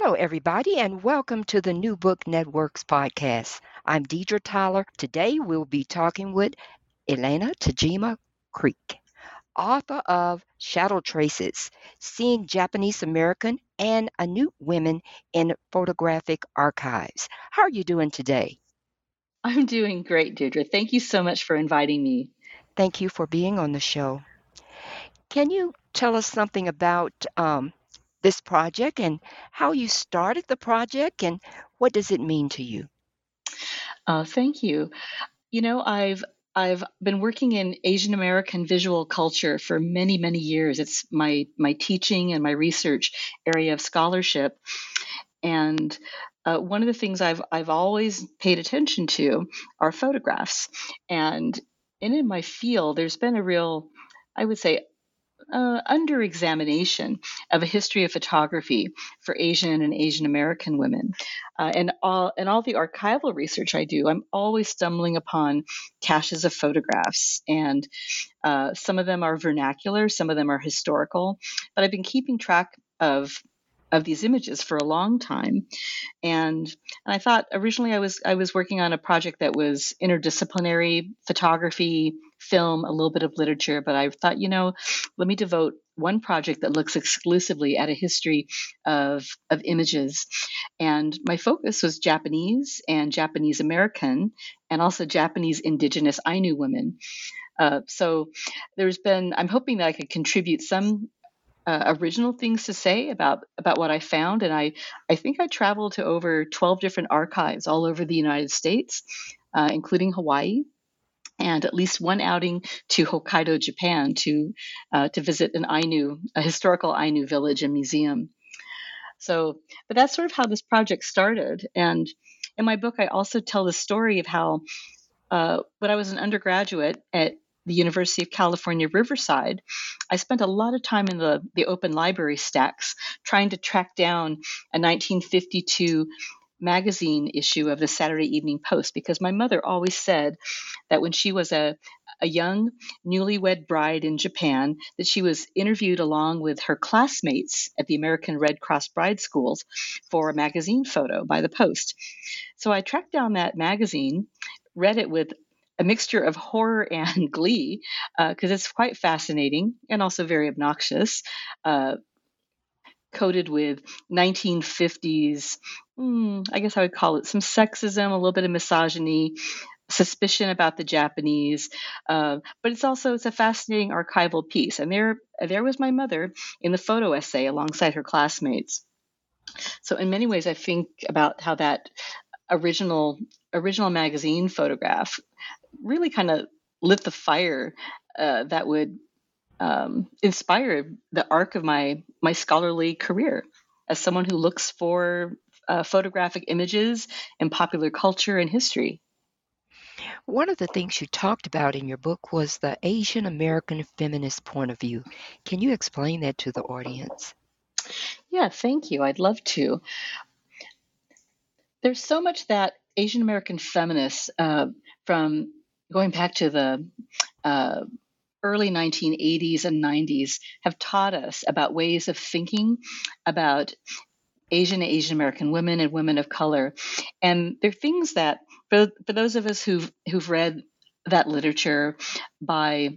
Hello, everybody, and welcome to the New Book Networks podcast. I'm Deidre Tyler. Today we'll be talking with Elena Tajima Creef, author of Shadow Traces Seeing Japanese American and Ainu Women in Photographic Archives. How are you doing today? I'm doing great, Deidre. Thank you so much for inviting me. Thank you for being on the show. Can you tell us something about um, this project and how you started the project and what does it mean to you? Uh, thank you. You know, I've I've been working in Asian American visual culture for many, many years. It's my my teaching and my research area of scholarship, and uh, one of the things I've I've always paid attention to are photographs, and in my field, there's been a real, I would say, uh, under examination of a history of photography for Asian and Asian American women. Uh, and all and all the archival research I do, I'm always stumbling upon caches of photographs, and uh, some of them are vernacular, some of them are historical. But I've been keeping track of of these images for a long time and, and i thought originally i was i was working on a project that was interdisciplinary photography film, a little bit of literature, but I thought, you know, let me devote one project that looks exclusively at a history of, of images. And my focus was Japanese and Japanese American, and also Japanese indigenous Ainu women. Uh, so there's been, I'm hoping that I could contribute some uh, original things to say about about what I found, and I I think I traveled to over 12 different archives all over the United States, uh, including Hawaii and at least one outing to Hokkaido, Japan, to uh, to visit an Ainu, a historical Ainu village and museum. So, but that's sort of how this project started. And in my book, I also tell the story of how, uh, when I was an undergraduate at the University of California, Riverside, I spent a lot of time in the, the open library stacks trying to track down a 1952 magazine issue of the Saturday Evening Post because my mother always said that when she was a a young newlywed bride in Japan that she was interviewed along with her classmates at the American Red Cross Bride Schools for a magazine photo by the Post. So I tracked down that magazine, read it with a mixture of horror and glee because uh, it's quite fascinating and also very obnoxious. Uh, coated with 1950s, hmm, I guess I would call it some sexism, a little bit of misogyny, suspicion about the Japanese, uh, but it's also it's a fascinating archival piece. And there there was my mother in the photo essay alongside her classmates. So in many ways, I think about how that original original magazine photograph really kind of lit the fire uh, that would um, inspired the arc of my my scholarly career as someone who looks for uh, photographic images in popular culture and history. One of the things you talked about in your book was the Asian American feminist point of view. Can you explain that to the audience? Yeah, thank you. I'd love to. There's so much that Asian American feminists, uh, from going back to the uh, early 1980s and 90s have taught us about ways of thinking about Asian Asian American women and women of color. And they're things that for, for those of us who've who've read that literature by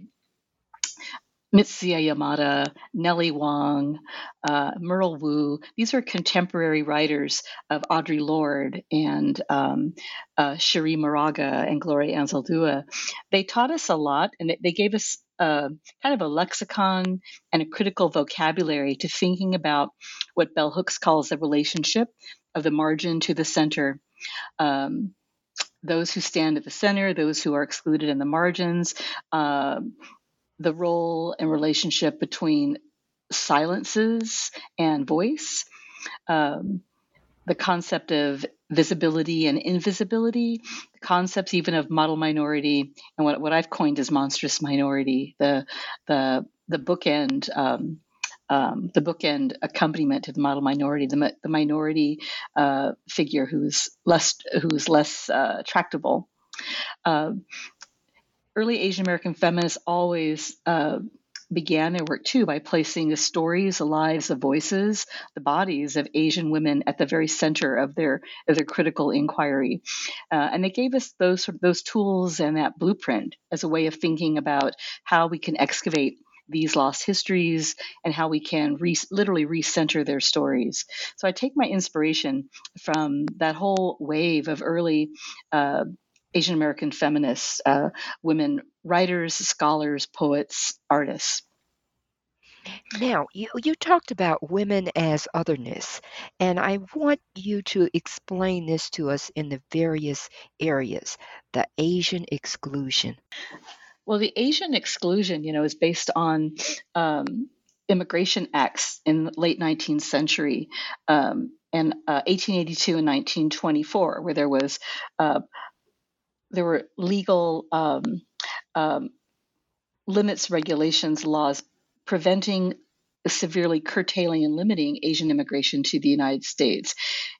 Mitsuye Yamada, Nellie Wong, uh, Merle Woo. These are contemporary writers of Audre Lorde and um, uh, Moraga and Gloria Anzaldúa. They taught us a lot and they gave us a, kind of a lexicon and a critical vocabulary to thinking about what Bell Hooks calls the relationship of the margin to the center. Um, those who stand at the center, those who are excluded in the margins, uh, the role and relationship between silences and voice, um, the concept of visibility and invisibility, concepts even of model minority, and what, what I've coined as monstrous minority, the the the bookend. Um, um, the bookend accompaniment to the model minority, the, the minority uh, figure who's less who's less uh, tractable. Uh, early Asian American feminists always uh, began their work too by placing the stories, the lives, the voices, the bodies of Asian women at the very center of their of their critical inquiry, uh, and they gave us those those tools and that blueprint as a way of thinking about how we can excavate these lost histories and how we can re- literally recenter their stories. So I take my inspiration from that whole wave of early uh, Asian American feminists, uh, women writers, scholars, poets, artists. Now, you, you talked about women as otherness, and I want you to explain this to us in the various areas. The Asian exclusion. Well, the Asian exclusion, you know, is based on um, immigration acts in the late 19th century. Um, in uh, 1882 and 1924, where there was uh, there were legal um, um, limits, regulations, laws preventing severely curtailing and limiting Asian immigration to the United States,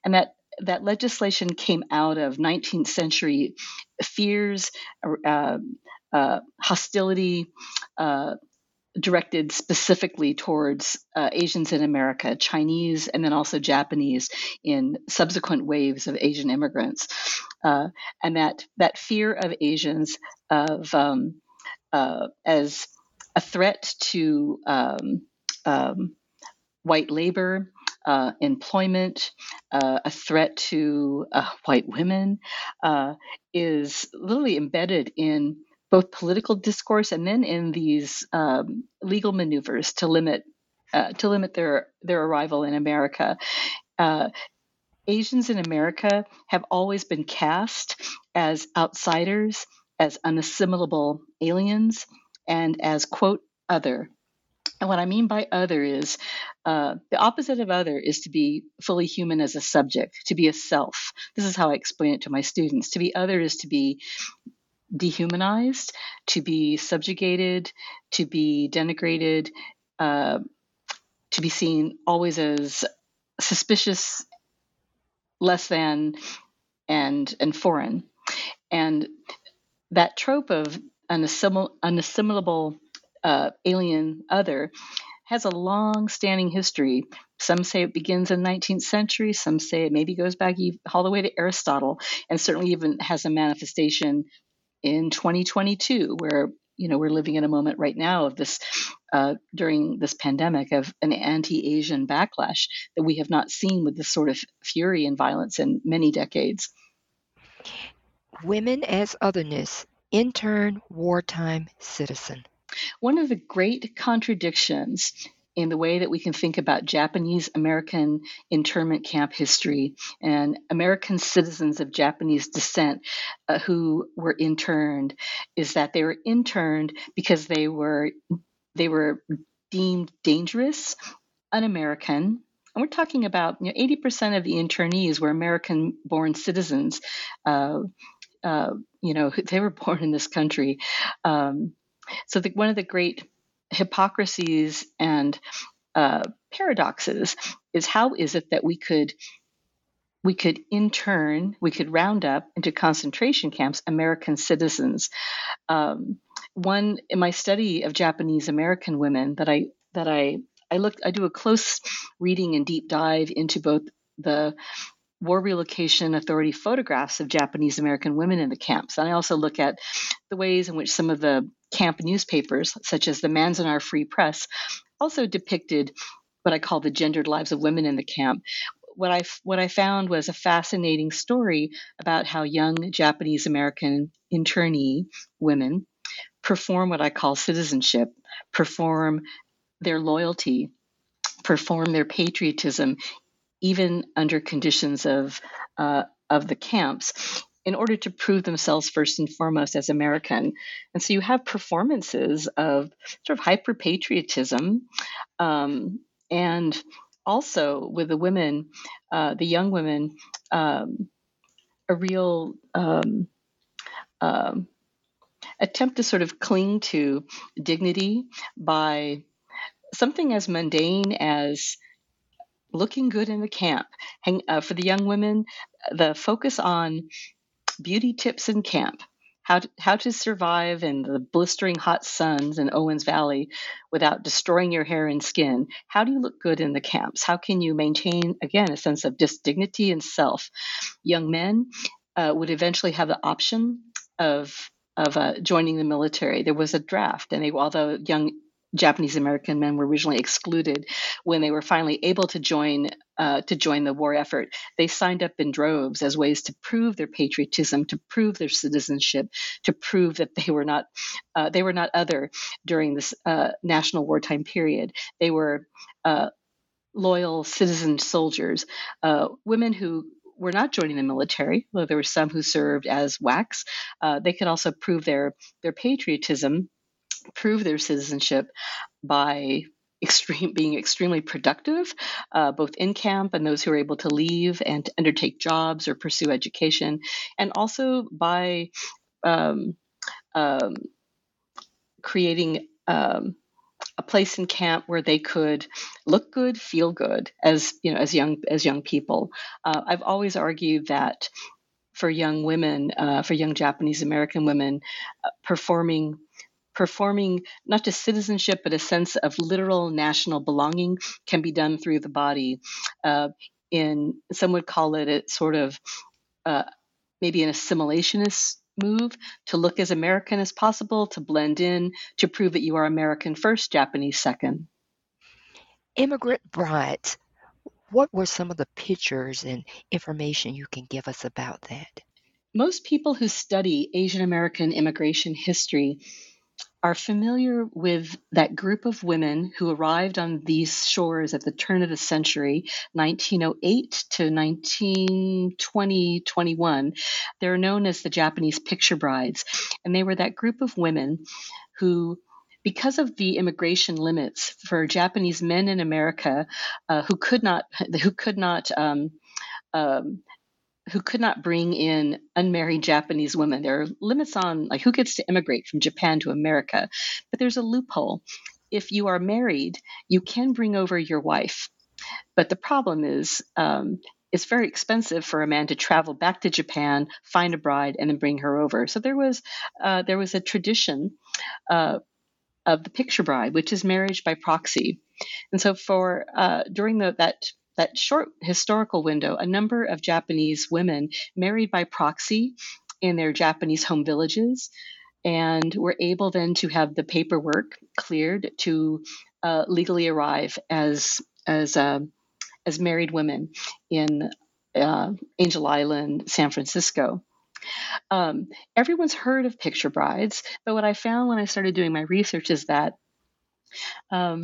and that that legislation came out of 19th century fears, uh, uh, hostility. Uh, directed specifically towards uh, Asians in America, Chinese, and then also Japanese in subsequent waves of Asian immigrants, uh, and that that fear of Asians of um, uh, as a threat to um, um, white labor. Uh, employment, uh, a threat to uh, white women, is literally embedded in both political discourse and then in these um, legal maneuvers to limit uh, to limit their their arrival in America. Uh, Asians in America have always been cast as outsiders, as unassimilable aliens, and as quote other. And what I mean by other is uh, the opposite of other is to be fully human as a subject, to be a self. This is how I explain it to my students. To be other is to be dehumanized, to be subjugated, to be denigrated, uh, to be seen always as suspicious, less than, and and foreign, and that trope of an assimil- unassimilable uh, alien other has a long-standing history. Some say it begins in the 19th century. Some say it maybe goes back all the way to Aristotle, and certainly even has a manifestation in 2022, where you know we're living in a moment right now of this uh, during this pandemic of an anti-Asian backlash that we have not seen with this sort of fury and violence in many decades. Women as otherness, intern, wartime citizen. One of the great contradictions in the way that we can think about Japanese American internment camp history and American citizens of Japanese descent uh, who were interned is that they were interned because they were they were deemed dangerous, un-American. And we're talking about you know, 80% of the internees were American-born citizens. Uh, uh, you know, they were born in this country. Um, so the, one of the great hypocrisies and uh, paradoxes is how is it that we could we could intern we could round up into concentration camps american citizens. Um, one in my study of japanese american women that i that i i look i do a close reading and deep dive into both the War Relocation Authority photographs of Japanese American women in the camps. And I also look at the ways in which some of the camp newspapers, such as the Manzanar Free Press, also depicted what I call the gendered lives of women in the camp. What I what I found was a fascinating story about how young Japanese American internee women perform what I call citizenship, perform their loyalty, perform their patriotism even under conditions of uh, of the camps in order to prove themselves first and foremost as American. And so you have performances of sort of hyper patriotism um, and also with the women, uh, the young women, um, a real um, um attempt to sort of cling to dignity by something as mundane as looking good in the camp. Hang, uh, for the young women, the focus on beauty tips in camp. How to, how to survive in the blistering hot suns in Owens Valley without destroying your hair and skin. How do you look good in the camps? How can you maintain, again, a sense of dignity and self? Young men uh, would eventually have the option of of uh, joining the military. There was a draft, and they, although young Japanese American men were originally excluded when they were finally able to join uh, to join the war effort. They signed up in droves as ways to prove their patriotism, to prove their citizenship, to prove that they were not uh, they were not other during this uh, national wartime period. They were uh, loyal citizen soldiers, uh, women who were not joining the military, though there were some who served as WACs. Uh, they could also prove their their patriotism prove their citizenship by extreme being extremely productive, uh, both in camp and those who are able to leave and to undertake jobs or pursue education, and also by um, um, creating um, a place in camp where they could look good, feel good as you know as young as young people. Uh, I've always argued that for young women, uh, for young Japanese American women, uh, performing performing not just citizenship, but a sense of literal national belonging can be done through the body. Uh, in some would call it a sort of uh, maybe an assimilationist move to look as American as possible, to blend in, to prove that you are American first, Japanese second. Immigrant brides. What were some of the pictures and information you can give us about that? Most people who study Asian American immigration history are familiar with that group of women who arrived on these shores at the turn of the century, 1908 to 1920, 21. They're known as the Japanese picture brides. And they were that group of women who because of the immigration limits for Japanese men in America uh, who could not who could not um, um, who could not bring in unmarried Japanese women. There are limits on like who gets to immigrate from Japan to America, but there's a loophole. If you are married, you can bring over your wife, but the problem is um, it's very expensive for a man to travel back to Japan, find a bride, and then bring her over. So there was uh, there was a tradition uh, of the picture bride, which is marriage by proxy. And so for uh, during the, that that short historical window, a number of Japanese women married by proxy in their Japanese home villages and were able then to have the paperwork cleared to uh, legally arrive as as uh, as married women in uh, Angel Island, San Francisco. Um, everyone's heard of picture brides, but what I found when I started doing my research is that um,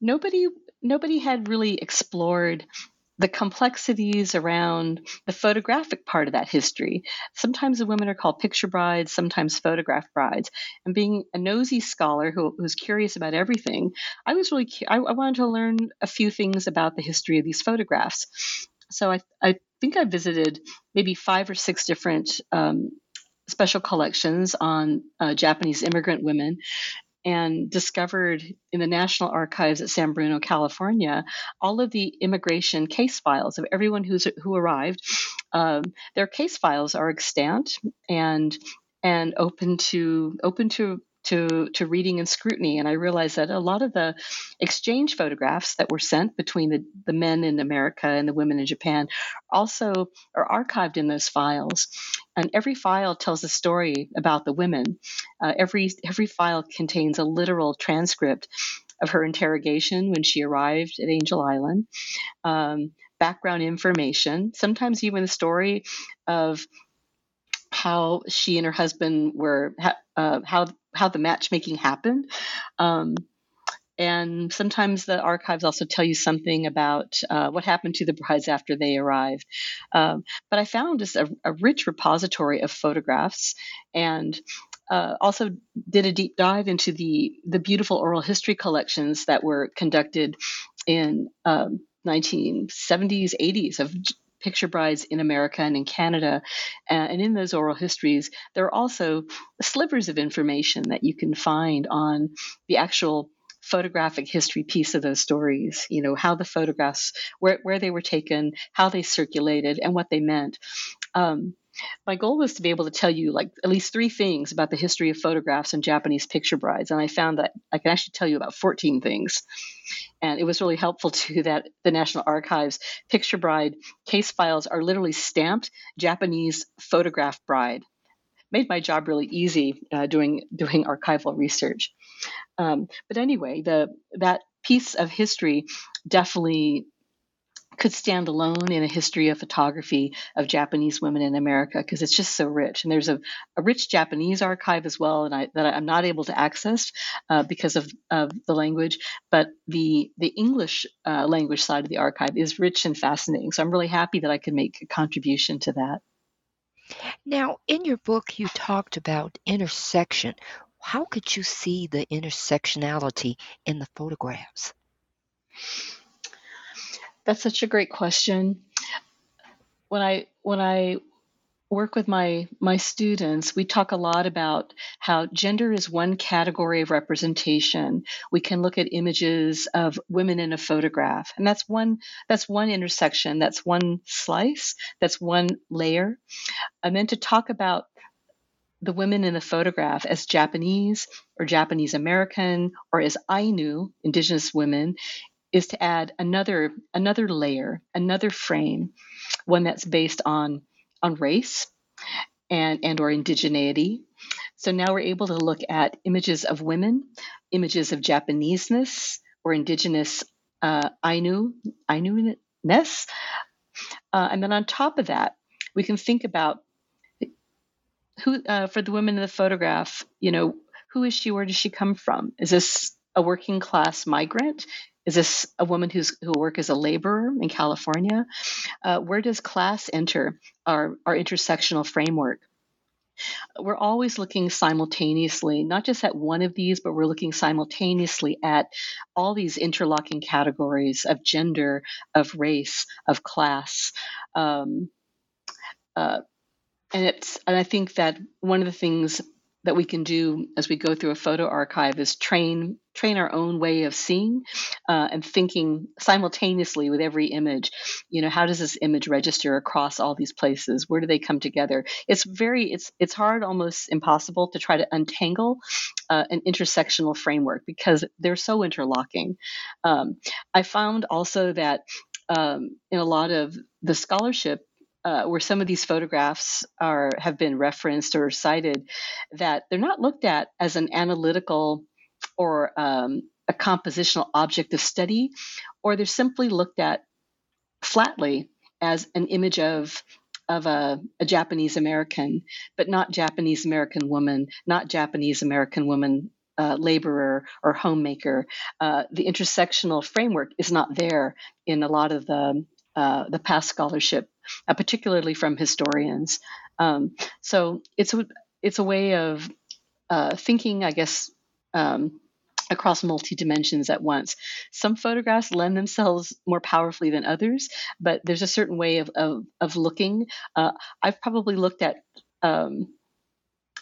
nobody nobody had really explored the complexities around the photographic part of that history. Sometimes the women are called picture brides, sometimes photograph brides. And being a nosy scholar who was curious about everything, I was really I, I wanted to learn a few things about the history of these photographs. So I, I think I visited maybe five or six different um, special collections on uh, Japanese immigrant women and discovered in the National Archives at San Bruno, California, all of the immigration case files of everyone who's who arrived. Um, their case files are extant and and open to open to to to reading and scrutiny, and I realized that a lot of the exchange photographs that were sent between the, the men in America and the women in Japan also are archived in those files. And every file tells a story about the women. Uh, every every file contains a literal transcript of her interrogation when she arrived at Angel Island. Um, background information, sometimes even the story of how she and her husband were, uh, how how the matchmaking happened. Um, and sometimes the archives also tell you something about uh, what happened to the brides after they arrived. Um, but I found just a, a, rich repository of photographs and uh, also did a deep dive into the, the beautiful oral history collections that were conducted in um, 1970s, 80s of picture brides in America and in Canada. Uh, and in those oral histories, there are also slivers of information that you can find on the actual photographic history piece of those stories you know how the photographs where, where they were taken how they circulated and what they meant um, my goal was to be able to tell you like at least three things about the history of photographs and Japanese picture brides, and I found that I can actually tell you about 14 things. And it was really helpful to that the National Archives picture bride case files are literally stamped Japanese photograph bride. Made my job really easy uh, doing doing archival research. Um, but anyway, the that piece of history definitely could stand alone in a history of photography of Japanese women in America because it's just so rich. And there's a, a rich Japanese archive as well, and I, that I'm not able to access uh, because of, of the language. But the the English uh, language side of the archive is rich and fascinating. So I'm really happy that I could make a contribution to that. Now, in your book, you talked about intersection. How could you see the intersectionality in the photographs? That's such a great question. When I when I work with my my students, we talk a lot about how gender is one category of representation. We can look at images of women in a photograph, and that's one that's one intersection, that's one slice, that's one layer. And then to talk about the women in the photograph as Japanese or Japanese American or as Ainu, indigenous women, is to add another another layer, another frame, one that's based on on race and and or indigeneity. So now we're able to look at images of women, images of Japaneseness or indigenous uh, Ainu Ainu-ness, uh, and then on top of that, we can think about who uh, for the women in the photograph. You know, who is she? Where does she come from? Is this a working class migrant? Is this a woman who's who work as a laborer in California? Uh, where does class enter our, our intersectional framework? We're always looking simultaneously, not just at one of these, but we're looking simultaneously at all these interlocking categories of gender, of race, of class. Um, uh, and it's and I think that one of the things that we can do as we go through a photo archive is train train our own way of seeing uh, and thinking simultaneously with every image. You know how does this image register across all these places? Where do they come together? It's very it's it's hard almost impossible to try to untangle uh, an intersectional framework because they're so interlocking. Um, i found also that um, in a lot of the scholarship uh, where some of these photographs are have been referenced or cited, that they're not looked at as an analytical or um, a compositional object of study, or they're simply looked at flatly as an image of of a, a Japanese American, but not Japanese American woman, not Japanese American woman uh, laborer or homemaker. Uh, the intersectional framework is not there in a lot of the uh, the past scholarship, uh, particularly from historians. Um, so it's a, it's a way of uh, thinking, I guess, um, across multi dimensions at once. Some photographs lend themselves more powerfully than others, but there's a certain way of of, of looking. Uh, I've probably looked at um,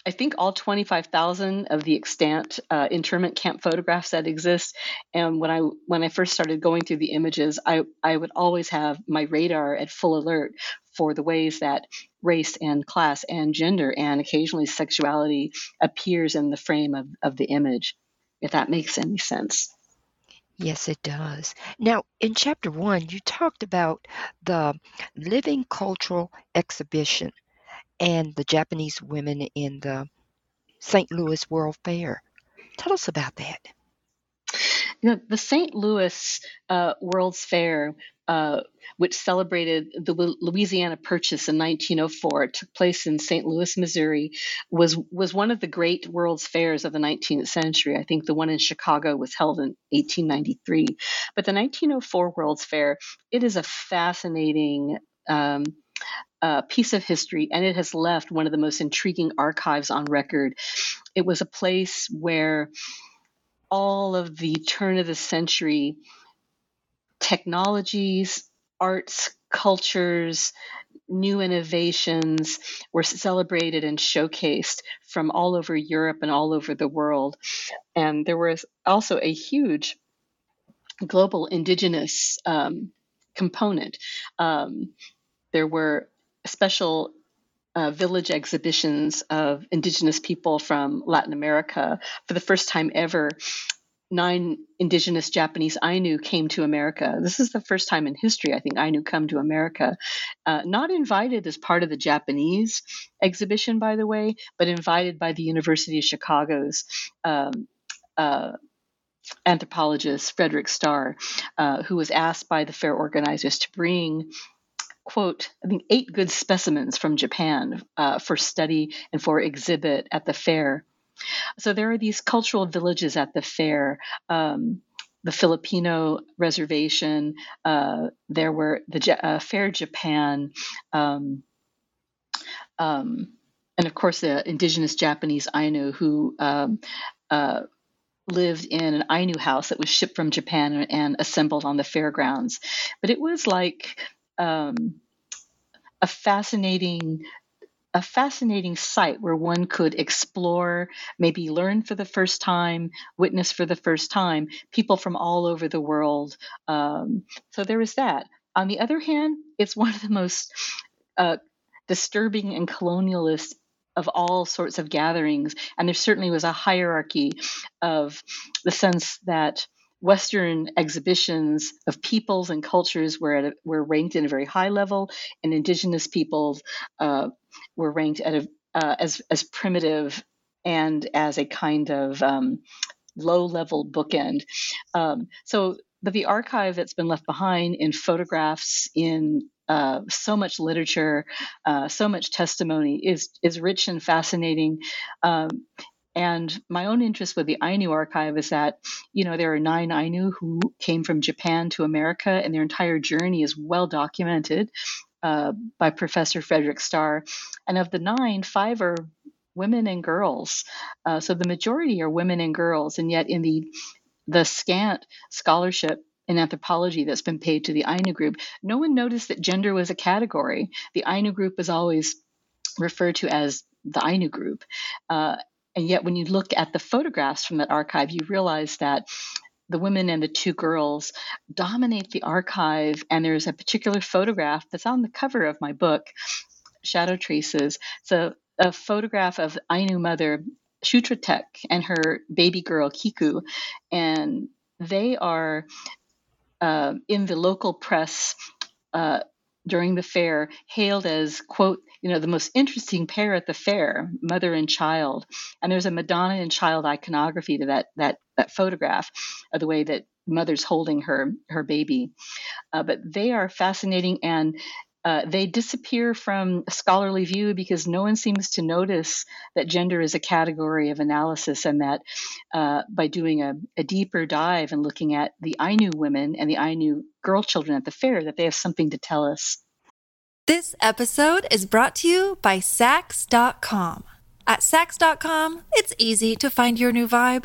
I think all 25,000 of the extant uh, internment camp photographs that exist. And when I when I first started going through the images, I I would always have my radar at full alert for the ways that race and class and gender and occasionally sexuality appears in the frame of, of the image, if that makes any sense. Yes, it does. Now, in chapter one, you talked about the living cultural exhibition and the Japanese women in the St. Louis World Fair. Tell us about that. You know, the St. Louis uh, World's Fair, uh, which celebrated the Louisiana Purchase in 1904, it took place in St. Louis, Missouri, was was one of the great World's Fairs of the 19th century. I think the one in Chicago was held in 1893, but the 1904 World's Fair, it is a fascinating. Um, uh, piece of history, and it has left one of the most intriguing archives on record. It was a place where all of the turn of the century technologies, arts, cultures, new innovations were celebrated and showcased from all over Europe and all over the world. And there was also a huge global indigenous um, component. Um, there were special uh, village exhibitions of indigenous people from Latin America. For the first time ever, nine indigenous Japanese Ainu came to America. This is the first time in history, I think, Ainu come to America. Uh, not invited as part of the Japanese exhibition, by the way, but invited by the University of Chicago's. Um, uh, anthropologist Frederick Starr, uh, who was asked by the fair organizers to bring quote, I think eight good specimens from Japan uh, for study and for exhibit at the fair. So there are these cultural villages at the fair. Um, the Filipino reservation. Uh, there were the uh, Fair Japan, um, um, and of course the indigenous Japanese Ainu who um, uh, lived in an Ainu house that was shipped from Japan and assembled on the fairgrounds. But it was like um, a fascinating a fascinating site where one could explore, maybe learn for the first time, witness for the first time, people from all over the world. Um, so there is that. On the other hand, it's one of the most uh, disturbing and colonialist of all sorts of gatherings. And there certainly was a hierarchy of the sense that Western exhibitions of peoples and cultures were at a, were ranked in a very high level, and Indigenous peoples uh, were ranked at a, uh, as as primitive and as a kind of um, low level bookend. Um, so, but the archive that's been left behind in photographs, in uh, so much literature, uh, so much testimony is is rich and fascinating. Um, and my own interest with the Ainu archive is that, you know, there are nine Ainu who came from Japan to America, and their entire journey is well documented uh, by Professor Frederick Starr. And of the nine, five are women and girls. Uh, so the majority are women and girls, and yet in the the scant scholarship in anthropology that's been paid to the Ainu group, no one noticed that gender was a category. The Ainu group is always referred to as the Ainu group. Uh, and yet, when you look at the photographs from that archive, you realize that the women and the two girls dominate the archive. And there's a particular photograph that's on the cover of my book, Shadow Traces. It's a, a photograph of Ainu mother Shutratek and her baby girl Kiku. And they are uh, in the local press. Uh, during the fair hailed as quote you know the most interesting pair at the fair mother and child. And there's a madonna and child iconography to that that that photograph of the way that mother's holding her her baby. Uh, but they are fascinating and uh, they disappear from scholarly view because no one seems to notice that gender is a category of analysis, and that uh, by doing a, a, deeper dive and looking at the Ainu women and the Ainu girl children at the fair, that they have something to tell us. This episode is brought to you by Saks.com. At Saks.com, it's easy to find your new vibe.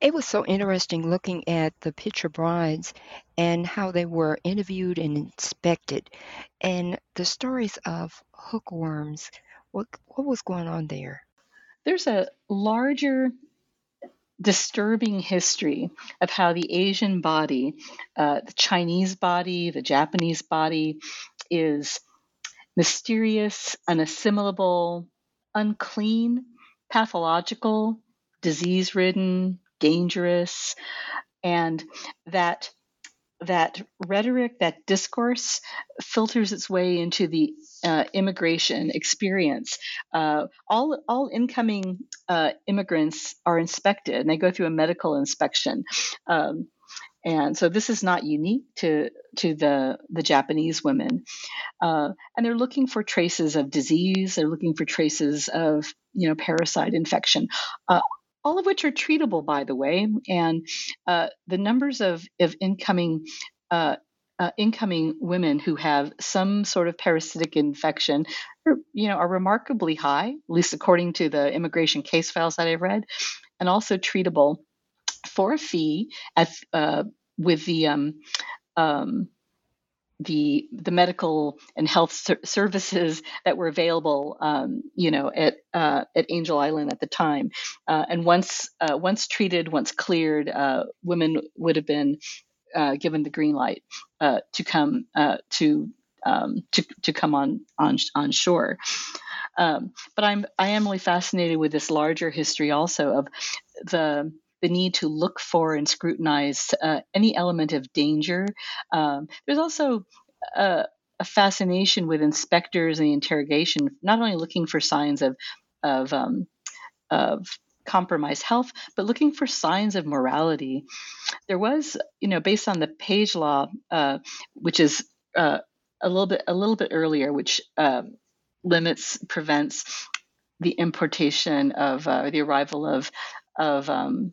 it was so interesting looking at the picture brides and how they were interviewed and inspected, and the stories of hookworms. What what was going on there? There's a larger disturbing history of how the Asian body, uh, the Chinese body, the Japanese body, is mysterious, unassimilable, unclean, pathological, disease ridden, dangerous, and that that rhetoric, that discourse filters its way into the uh, immigration experience. Uh, all, all incoming uh, immigrants are inspected and they go through a medical inspection. Um, and so this is not unique to, to the, the Japanese women. Uh, and they're looking for traces of disease, they're looking for traces of you know, parasite infection uh, all of which are treatable, by the way. And uh, the numbers of, of incoming uh, uh, incoming women who have some sort of parasitic infection are, you know, are remarkably high, at least according to the immigration case files that I've read, and also treatable for a fee at, uh, with the um, um, the the medical and health ser- services that were available, um, you know, at uh, at Angel Island at the time. Uh, and once uh, once treated, once cleared, uh, women would have been uh, given the green light uh, to come to um, to to come on on on shore. Um, but I'm I am really fascinated with this larger history also of the the need to look for and scrutinize uh, any element of danger. Um, there's also a, a, fascination with inspectors and interrogation, not only looking for signs of of um, of compromised health, but looking for signs of morality. There was, you know, based on the Page Law, uh, which is uh, a little bit a little bit earlier, which um, limits prevents the importation of uh, the arrival of of um,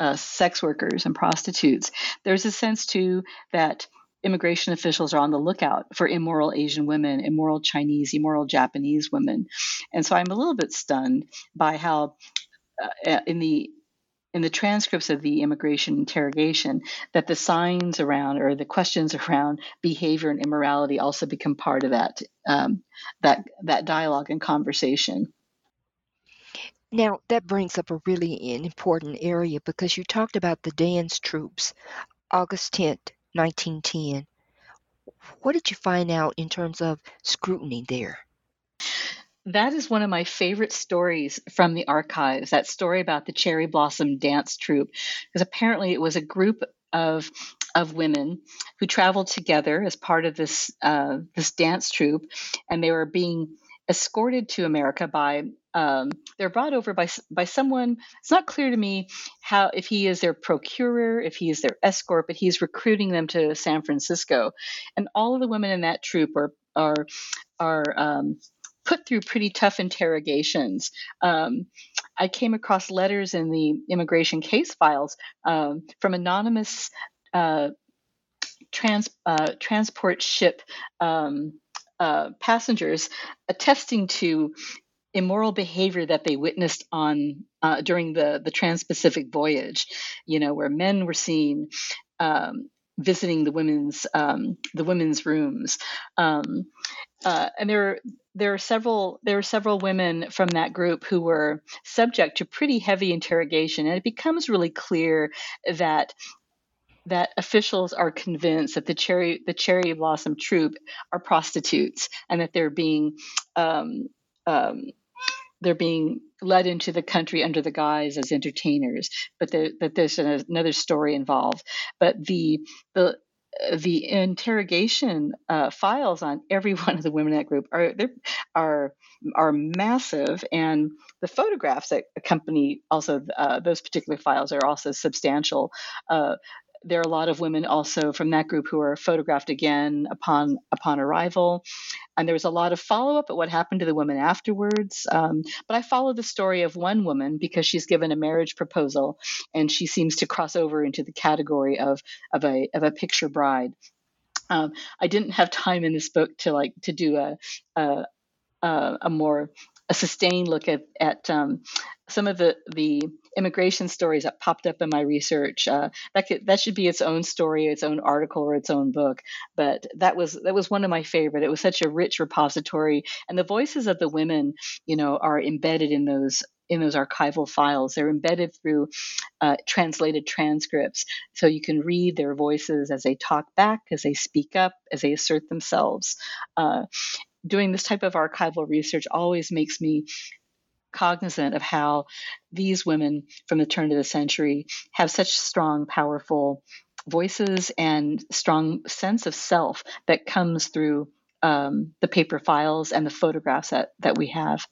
uh, sex workers and prostitutes. There's a sense too that immigration officials are on the lookout for immoral Asian women, immoral Chinese, immoral Japanese women, and so I'm a little bit stunned by how uh, in the in the transcripts of the immigration interrogation that the signs around or the questions around behavior and immorality also become part of that um, that that dialogue and conversation. Now, that brings up a really important area because you talked about the dance troupes, August 10th, 1910. What did you find out in terms of scrutiny there? That is one of my favorite stories from the archives. That story about the Cherry Blossom Dance Troupe, because apparently it was a group of of women who traveled together as part of this uh, this dance troupe, and they were being escorted to America by um, they're brought over by by someone. It's not clear to me how if he is their procurer, if he is their escort, but he's recruiting them to San Francisco, and all of the women in that troupe are are are um, put through pretty tough interrogations. Um, I came across letters in the immigration case files um, from anonymous uh, trans uh, transport ship. Um, uh, passengers attesting to immoral behavior that they witnessed on uh, during the the Trans-Pacific voyage, you know, where men were seen um, visiting the women's um, the women's rooms, um, uh, and there there are several there are several women from that group who were subject to pretty heavy interrogation, and it becomes really clear that that officials are convinced that the cherry the cherry blossom troupe are prostitutes and that they're being um, um, they're being led into the country under the guise as entertainers, but that there's another story involved. But the the the interrogation uh, files on every one of the women in that group are are are massive, and the photographs that accompany also uh, those particular files are also substantial. Uh, there are a lot of women also from that group who are photographed again upon upon arrival, and there was a lot of follow up at what happened to the women afterwards. Um, but I follow the story of one woman because she's given a marriage proposal, and she seems to cross over into the category of of a of a picture bride. Um, I didn't have time in this book to like to do a a, a, a more a sustained look at at um, some of the the immigration stories that popped up in my research. Uh, that could, that should be its own story, its own article, or its own book. But that was that was one of my favorite. It was such a rich repository, and the voices of the women, you know, are embedded in those in those archival files. They're embedded through uh, translated transcripts, so you can read their voices as they talk back, as they speak up, as they assert themselves. Uh, doing this type of archival research always makes me cognizant of how these women from the turn of the century have such strong, powerful voices and strong sense of self that comes through um, the paper files and the photographs that, that we have.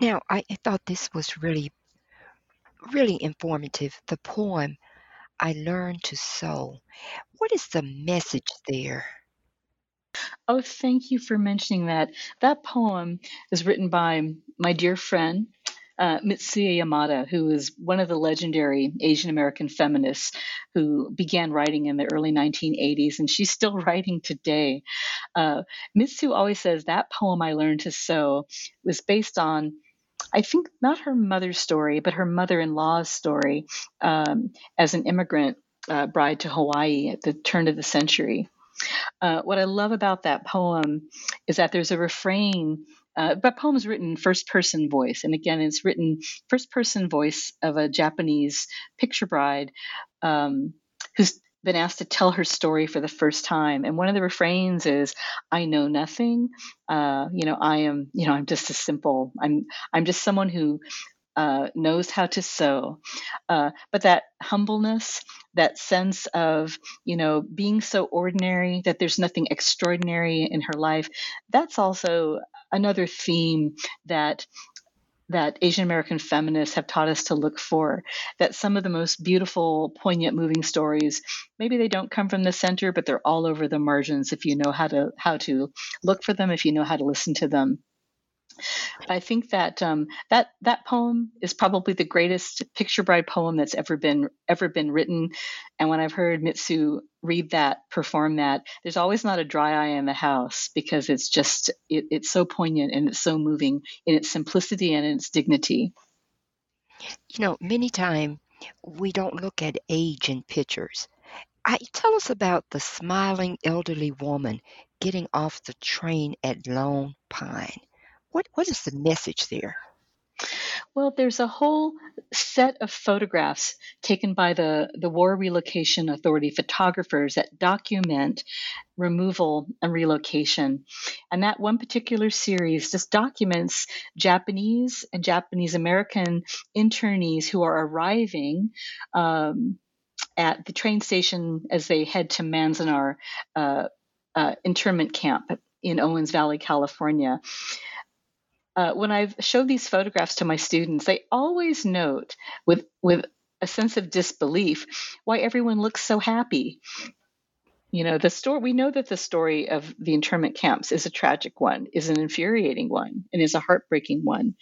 Now, I thought this was really, really informative. The poem, I Learned to Sew. What is the message there? Oh, thank you for mentioning that. That poem is written by my dear friend, uh, Mitsuye Yamada, who is one of the legendary Asian American feminists who began writing in the early 1980s, and she's still writing today. Uh, Mitsu always says that poem I learned to sew was based on. I think not her mother's story, but her mother in law's story um, as an immigrant uh, bride to Hawaii at the turn of the century. Uh, what I love about that poem is that there's a refrain. Uh, but poem's written first person voice, and again, it's written first person voice of a Japanese picture bride um, who's been asked to tell her story for the first time. And one of the refrains is, "I know nothing. Uh, you know, I am. You know, I'm just a simple. I'm. I'm just someone who uh, knows how to sew. Uh, but that humbleness, that sense of, you know, being so ordinary that there's nothing extraordinary in her life, that's also another theme that that Asian American feminists have taught us to look for. That some of the most beautiful, poignant, moving stories, maybe they don't come from the center, but they're all over the margins if you know how to how to look for them, if you know how to listen to them. I think that um, that that poem is probably the greatest picture bride poem that's ever been ever been written. And when I've heard Mitsu read that, perform that, there's always not a dry eye in the house because it's just it, it's so poignant and it's so moving in its simplicity and in its dignity. You know, many times we don't look at age in pictures. I, tell us about the smiling elderly woman getting off the train at Lone Pine. What what is the message there? Well, there's a whole set of photographs taken by the, the War Relocation Authority photographers that document removal and relocation. And that one particular series just documents Japanese and Japanese American internees who are arriving um, at the train station as they head to Manzanar uh, uh, internment camp in Owens Valley, California uh, when I've showed these photographs to my students, they always note with with a sense of disbelief why everyone looks so happy. You know, the story we know that the story of the internment camps is a tragic one, is an infuriating one, and is a heartbreaking one,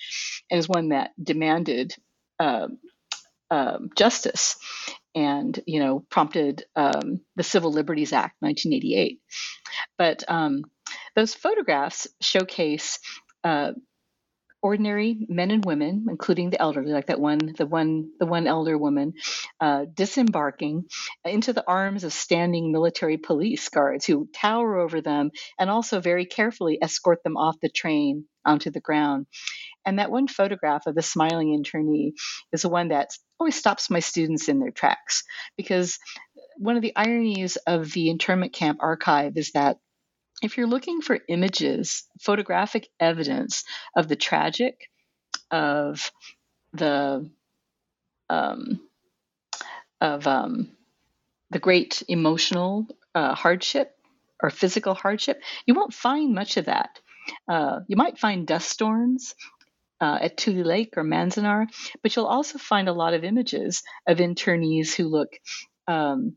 and is one that demanded uh, uh, justice and you know prompted um, the Civil Liberties Act 1988. But um, those photographs showcase uh, ordinary men and women, including the elderly, like that one, the one, the one elder woman, uh, disembarking into the arms of standing military police guards who tower over them and also very carefully escort them off the train onto the ground. And that one photograph of the smiling internee is the one that always stops my students in their tracks because one of the ironies of the internment camp archive is that if you're looking for images, photographic evidence of the tragic, of the um, of um, the great emotional uh, hardship or physical hardship, you won't find much of that. Uh, you might find dust storms uh, at Tule Lake or Manzanar, but you'll also find a lot of images of internees who look um,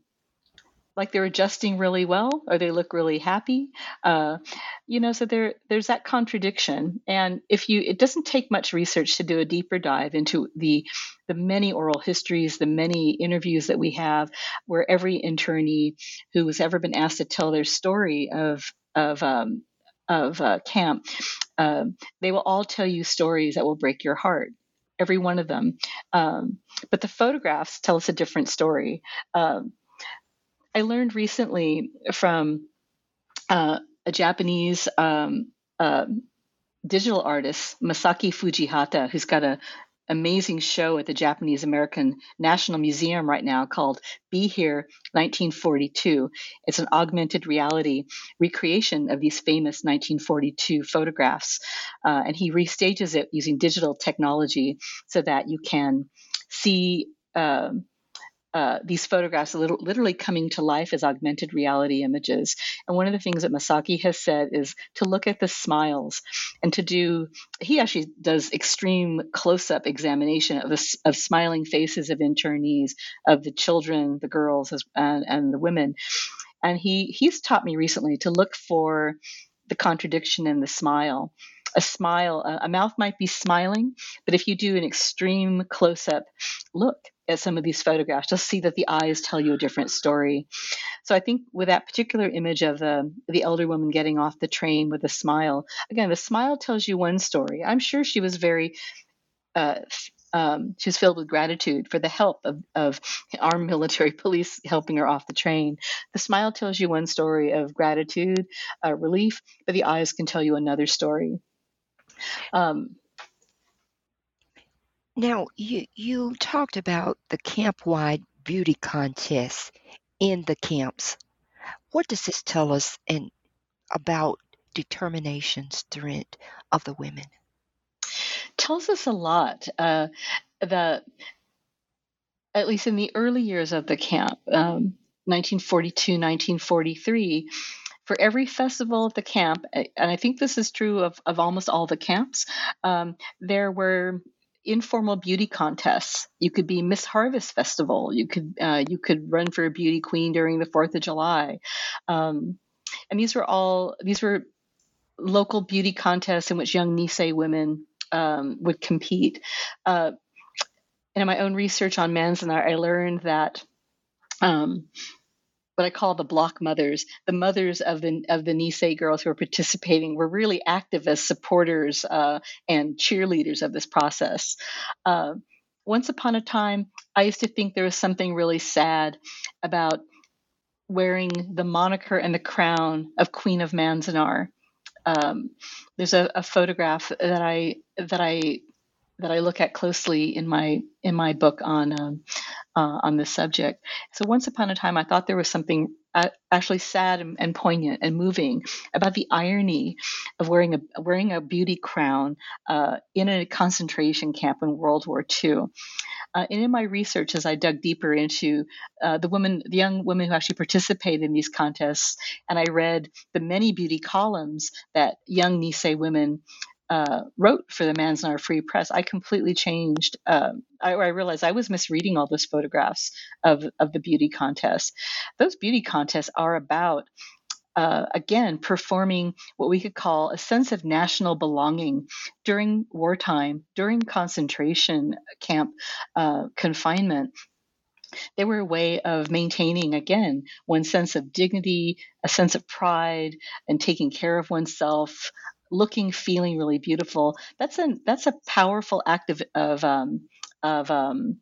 like they're adjusting really well or they look really happy uh, you know so there there's that contradiction. And if you it doesn't take much research to do a deeper dive into the the many oral histories the many interviews that we have where every internee who has ever been asked to tell their story of of um, of uh, camp uh, they will all tell you stories that will break your heart every one of them. Um, but the photographs tell us a different story. Um, I learned recently from uh, a Japanese um, uh, digital artist, Masaki Fujihata, who's got an amazing show at the Japanese American National Museum right now called Be Here 1942. It's an augmented reality recreation of these famous 1942 photographs. Uh, and he restages it using digital technology so that you can see. Uh, uh, these photographs literally coming to life as augmented reality images. And one of the things that Masaki has said is to look at the smiles and to do, he actually does extreme close up examination of, of smiling faces of internees, of the children, the girls, and, and the women. And he, he's taught me recently to look for the contradiction in the smile a smile, a, mouth might be smiling, but if you do an extreme close up look, at some of these photographs, just see that the eyes tell you a different story. So I think with that particular image of the the elder woman getting off the train with a smile, again, the smile tells you one story. I'm sure she was very uh, um, she was filled with gratitude for the help of, of armed military police helping her off the train. The smile tells you one story of gratitude, uh, relief, but the eyes can tell you another story. Um, now, you you talked about the camp-wide beauty contests in the camps. What does this tell us and about determination, strength of the women? Tells us a lot. Uh, the at least in the early years of the camp, um, 1942, 1943, for every festival at the camp, and I think this is true of, of almost all the camps, um, there were informal beauty contests. You could be Miss Harvest Festival. You could uh, you could run for a beauty queen during the Fourth of July, um, and these were all these were local beauty contests in which young Nisei women um, would compete. Uh, and in my own research on Manzanar, I learned that um, what I call the block mothers, the mothers of the of the Nisei girls who are participating, were really activists, supporters, uh, and cheerleaders of this process. Uh, once upon a time, I used to think there was something really sad about wearing the moniker and the crown of Queen of Manzanar. Um, there's a, a, photograph that I that I that I look at closely in my in my book on um, uh, on this subject. So once upon a time, I thought there was something actually sad and, and, poignant and moving about the irony of wearing a wearing a beauty crown uh, in a concentration camp in World War II. Uh, and in my research, as I dug deeper into uh, the women, the young women who actually participated in these contests, and I read the many beauty columns that young Nisei women uh, wrote for the Manzanar Free Press, I completely changed. Uh, I, I, realized I was misreading all those photographs of, of the beauty contest. Those beauty contests are about, uh, again, performing what we could call a sense of national belonging during wartime, during concentration camp uh, confinement. They were a way of maintaining, again, one sense of dignity, a sense of pride, and taking care of oneself, looking, feeling really beautiful. That's a that's a powerful act of of, um, of um,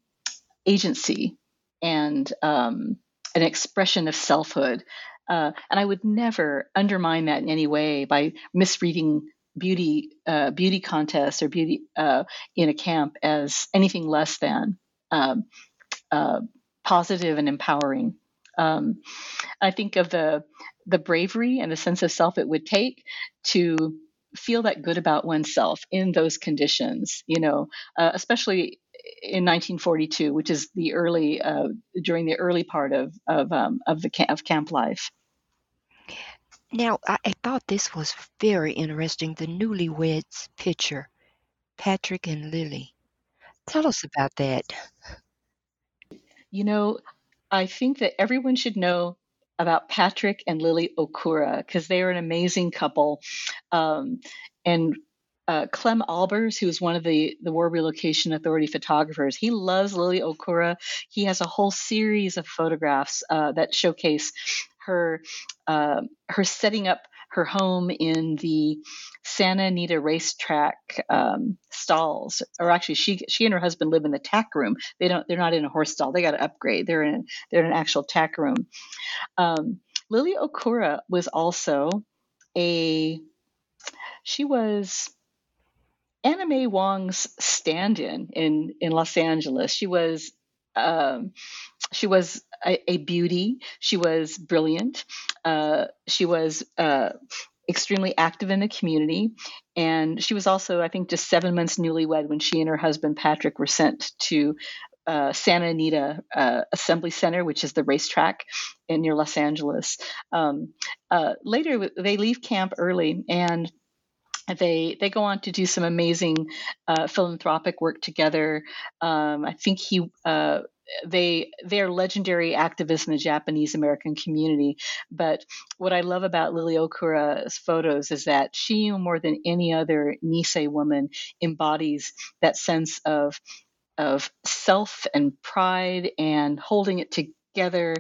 agency and um, an expression of selfhood. Uh, and I would never undermine that in any way by misreading beauty uh, beauty contests or beauty uh, in a camp as anything less than um, uh, positive and empowering. Um, I think of the the bravery and the sense of self it would take to feel that good about oneself in those conditions, you know, uh, especially in 1942, which is the early uh, during the early part of of um, of the camp, of camp life. Now, I, I thought this was very interesting. The newlyweds picture, Patrick and Lily. Tell us about that. You know, I think that everyone should know about Patrick and Lily Okura because they are an amazing couple. Um, and uh, Clem Albers, who is one of the, the War Relocation Authority photographers, he loves Lily Okura. He has a whole series of photographs uh, that showcase her uh, her setting up her home in the Santa Anita racetrack um, stalls, or actually, she she and her husband live in the tack room. They don't. They're not in a horse stall. They got to upgrade. They're in they're in an actual tack room. Um, Lily Okura was also a she was Anna May Wong's stand-in in in Los Angeles. She was um, she was a, a, beauty. She was brilliant. Uh, she was uh, extremely active in the community, and she was also, I think, just seven months newlywed when she and her husband Patrick were sent to uh, Santa Anita uh, Assembly Center, which is the racetrack in near Los Angeles. Um, uh, later, they leave camp early and they they go on to do some amazing uh, philanthropic work together. Um, I think he uh, they they're legendary activists in the Japanese American community. But what I love about Lily Okura's photos is that she, more than any other Nisei woman, embodies that sense of of self and pride and holding it together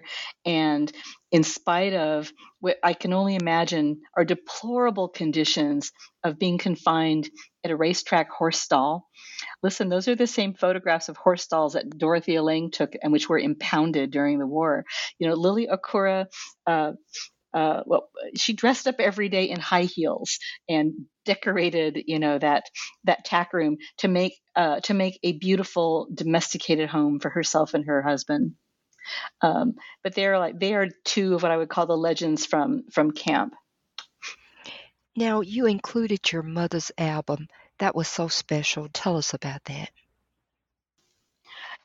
and in spite of what I can only imagine are deplorable conditions of being confined at a racetrack horse stall. Listen, those are the same photographs of horse stalls that Dorothea Lange took and which were impounded during the war. You know, Lily Okura, uh, uh, well, she dressed up every day in high heels and decorated, you know, that that tack room to make uh, to make a beautiful domesticated home for herself and her husband. Um, but they're like they are two of what I would call the legends from from camp. Now you included your mother's album. That was so special. Tell us about that.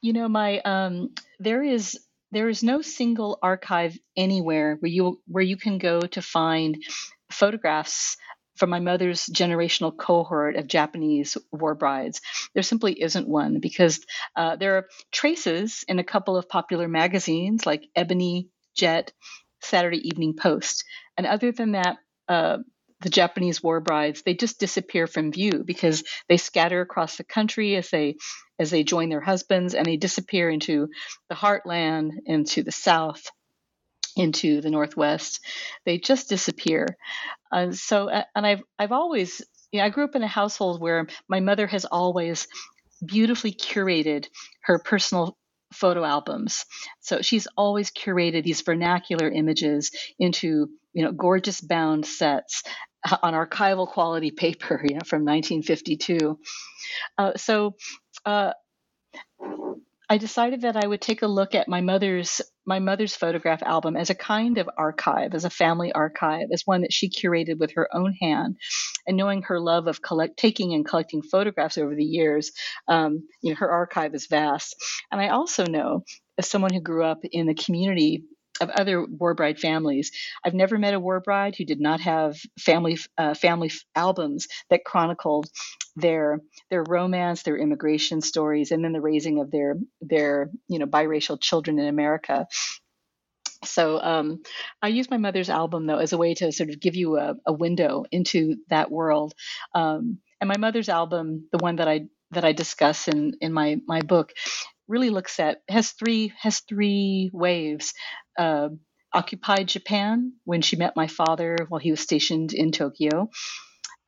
You know, my um, there is there is no single archive anywhere where you where you can go to find photographs from my mother's generational cohort of Japanese war brides. There simply isn't one because uh, there are traces in a couple of popular magazines like Ebony, Jet, Saturday Evening Post. And other than that, uh, the Japanese war brides they just disappear from view because they scatter across the country as they as they join their husbands and they disappear into the heartland into the south into the northwest they just disappear. Uh, so uh, and i've i've always you know, i grew up in a household where my mother has always beautifully curated her personal photo albums. So she's always curated these vernacular images into you know gorgeous bound sets uh, on archival quality paper you know from 1952 uh, so uh, I decided that I would take a look at my mother's my mother's photograph album as a kind of archive, as a family archive, as one that she curated with her own hand. And knowing her love of collect, taking and collecting photographs over the years, um, you know, her archive is vast. And I also know, as someone who grew up in the community of other war bride families. I've never met a war bride who did not have family uh, family albums that chronicled their their romance, their immigration stories, and then the raising of their their you know biracial children in America. So um, I use my mother's album though as a way to sort of give you a, a window into that world. Um, and my mother's album, the one that I that I discuss in in my my book, really looks at has three has three waves. Uh, occupied Japan when she met my father while he was stationed in Tokyo.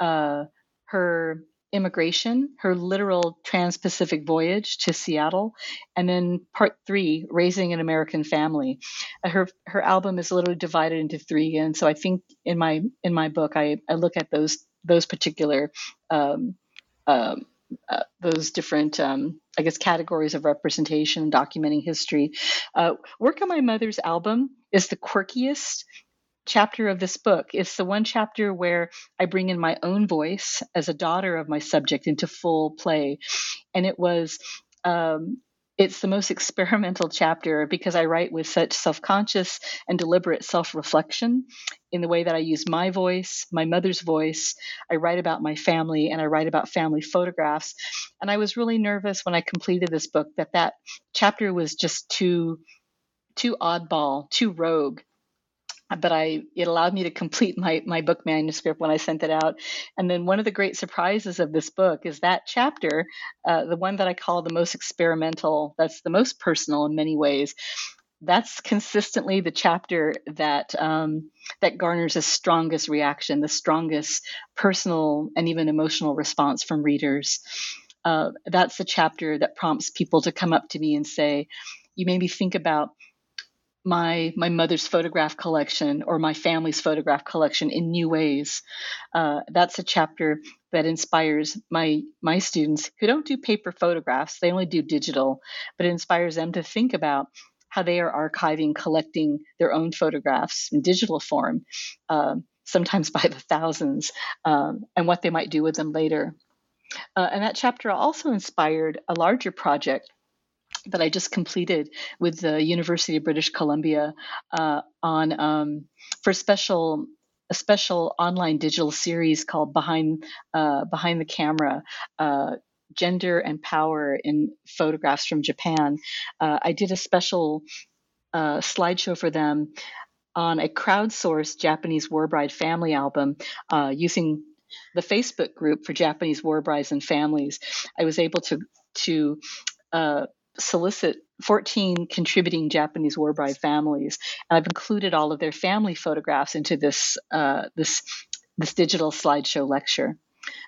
Uh, her immigration, her literal trans Pacific voyage to Seattle, and then part three, raising an American family. Uh, her her album is literally divided into three, and so I think in my in my book I, I look at those those particular um, um, uh, those different, um, I guess, categories of representation, and documenting history. Uh, Work on My Mother's album is the quirkiest chapter of this book. It's the one chapter where I bring in my own voice as a daughter of my subject into full play. And it was um, it's the most experimental chapter because I write with such self conscious and deliberate self reflection in the way that I use my voice, my mother's voice. I write about my family and I write about family photographs. And I was really nervous when I completed this book that that chapter was just too, too oddball, too rogue but I it allowed me to complete my my book manuscript when I sent it out. And then one of the great surprises of this book is that chapter, uh, the one that I call the most experimental, that's the most personal in many ways. That's consistently the chapter that um, that garners the strongest reaction, the strongest personal and even emotional response from readers. Uh, that's the chapter that prompts people to come up to me and say, "You made me think about." My my mother's photograph collection or my family's photograph collection in new ways. Uh, that's a chapter that inspires my my students who don't do paper photographs; they only do digital, but it inspires them to think about how they are archiving, collecting their own photographs in digital form, uh, sometimes by the thousands, um, and what they might do with them later. Uh, and that chapter also inspired a larger project that I just completed with the University of British Columbia uh, on um, for special a special online digital series called Behind uh, Behind the Camera. Uh, gender and power in photographs from Japan. Uh, I did a special uh, slideshow for them on a crowdsourced Japanese war bride family album uh, using the Facebook group for Japanese war brides and families. I was able to to uh, solicit 14 contributing Japanese war bride families, and I've included all of their family photographs into this uh, this this digital slideshow lecture.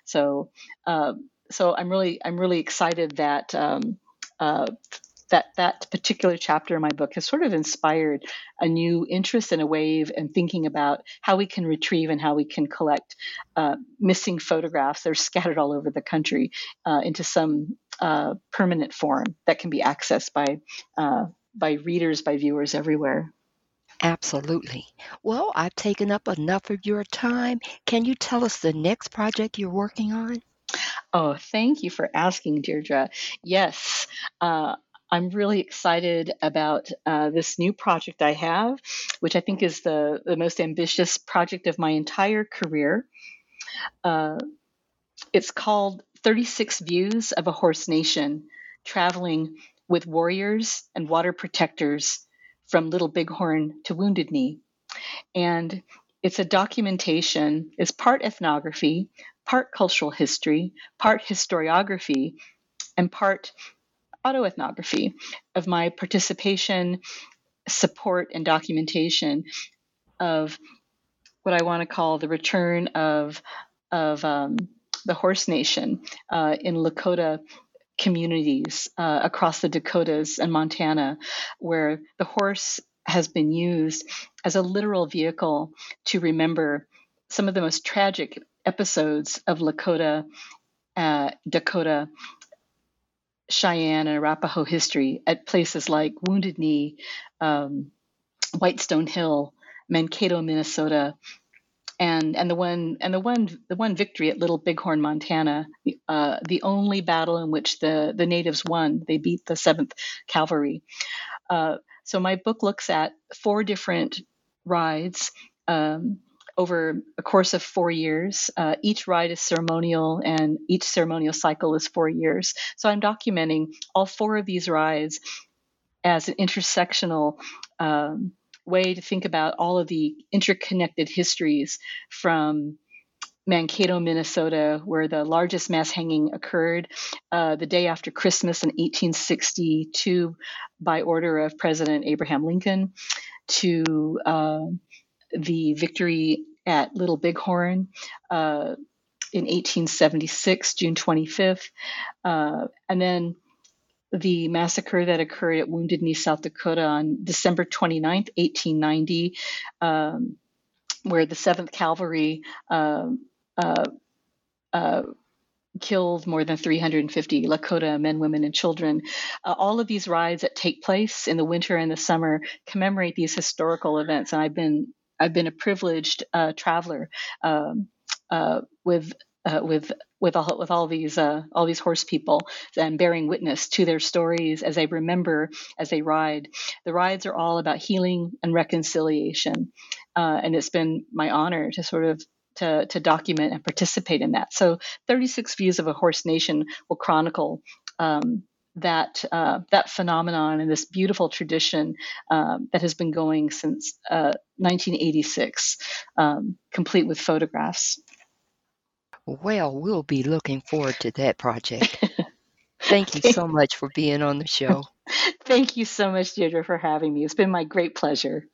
So uh, so I'm really I'm really excited that. Um, uh, that that particular chapter in my book has sort of inspired a new interest and a wave and thinking about how we can retrieve and how we can collect uh, missing photographs that are scattered all over the country uh, into some uh, permanent form that can be accessed by uh, by readers, by viewers everywhere. Absolutely. Well, I've taken up enough of your time. Can you tell us the next project you're working on? Oh, thank you for asking, Deirdre. Yes, uh, I'm really excited about uh, this new project I have, which I think is the, the most ambitious project of my entire career. Uh, it's called 36 Views of a Horse Nation Traveling with Warriors and Water Protectors from Little Bighorn to Wounded Knee. And it's a documentation, it's part ethnography, part cultural history, part historiography, and part autoethnography of my participation, support, and documentation of what I want to call the return of of um, the Horse Nation uh, in Lakota communities uh, across the Dakotas and Montana, where the horse has been used as a literal vehicle to remember some of the most tragic episodes of Lakota, uh, Dakota, Cheyenne, and Arapaho history at places like Wounded Knee, um, Whitestone Hill, Mankato, Minnesota, and and the one and the one the one victory at Little Bighorn, Montana, uh, the only battle in which the the natives won. They beat the Seventh Cavalry. Uh, so my book looks at four different rides. Um, over a course of four years. Uh, each ride is ceremonial, and each ceremonial cycle is four years. So I'm documenting all four of these rides as an intersectional um, way to think about all of the interconnected histories from Mankato, Minnesota, where the largest mass hanging occurred uh, the day after Christmas in 1862 by order of President Abraham Lincoln, to uh, the victory at Little Bighorn. Uh, in 1876, June 25th, uh, and then the massacre that occurred at Wounded Knee, South Dakota on December 29th, 1890, um, where the 7th Cavalry uh, uh, uh, killed more than 350 Lakota men, women, and children. Uh, all of these rides that take place in the winter and the summer commemorate these historical events, and I've been I've been a privileged uh, traveler um, uh, with uh, with with all with all these uh, all these horse people and bearing witness to their stories as they remember as they ride. The rides are all about healing and reconciliation, uh, and it's been my honor to sort of to, to document and participate in that. So, 36 Views of a Horse Nation will chronicle um, that uh, that phenomenon and this beautiful tradition um, that has been going since uh, 1986, um, complete with photographs. Well, we'll be looking forward to that project. Thank you so much for being on the show. Thank you so much, Deirdre, for having me. It's been my great pleasure.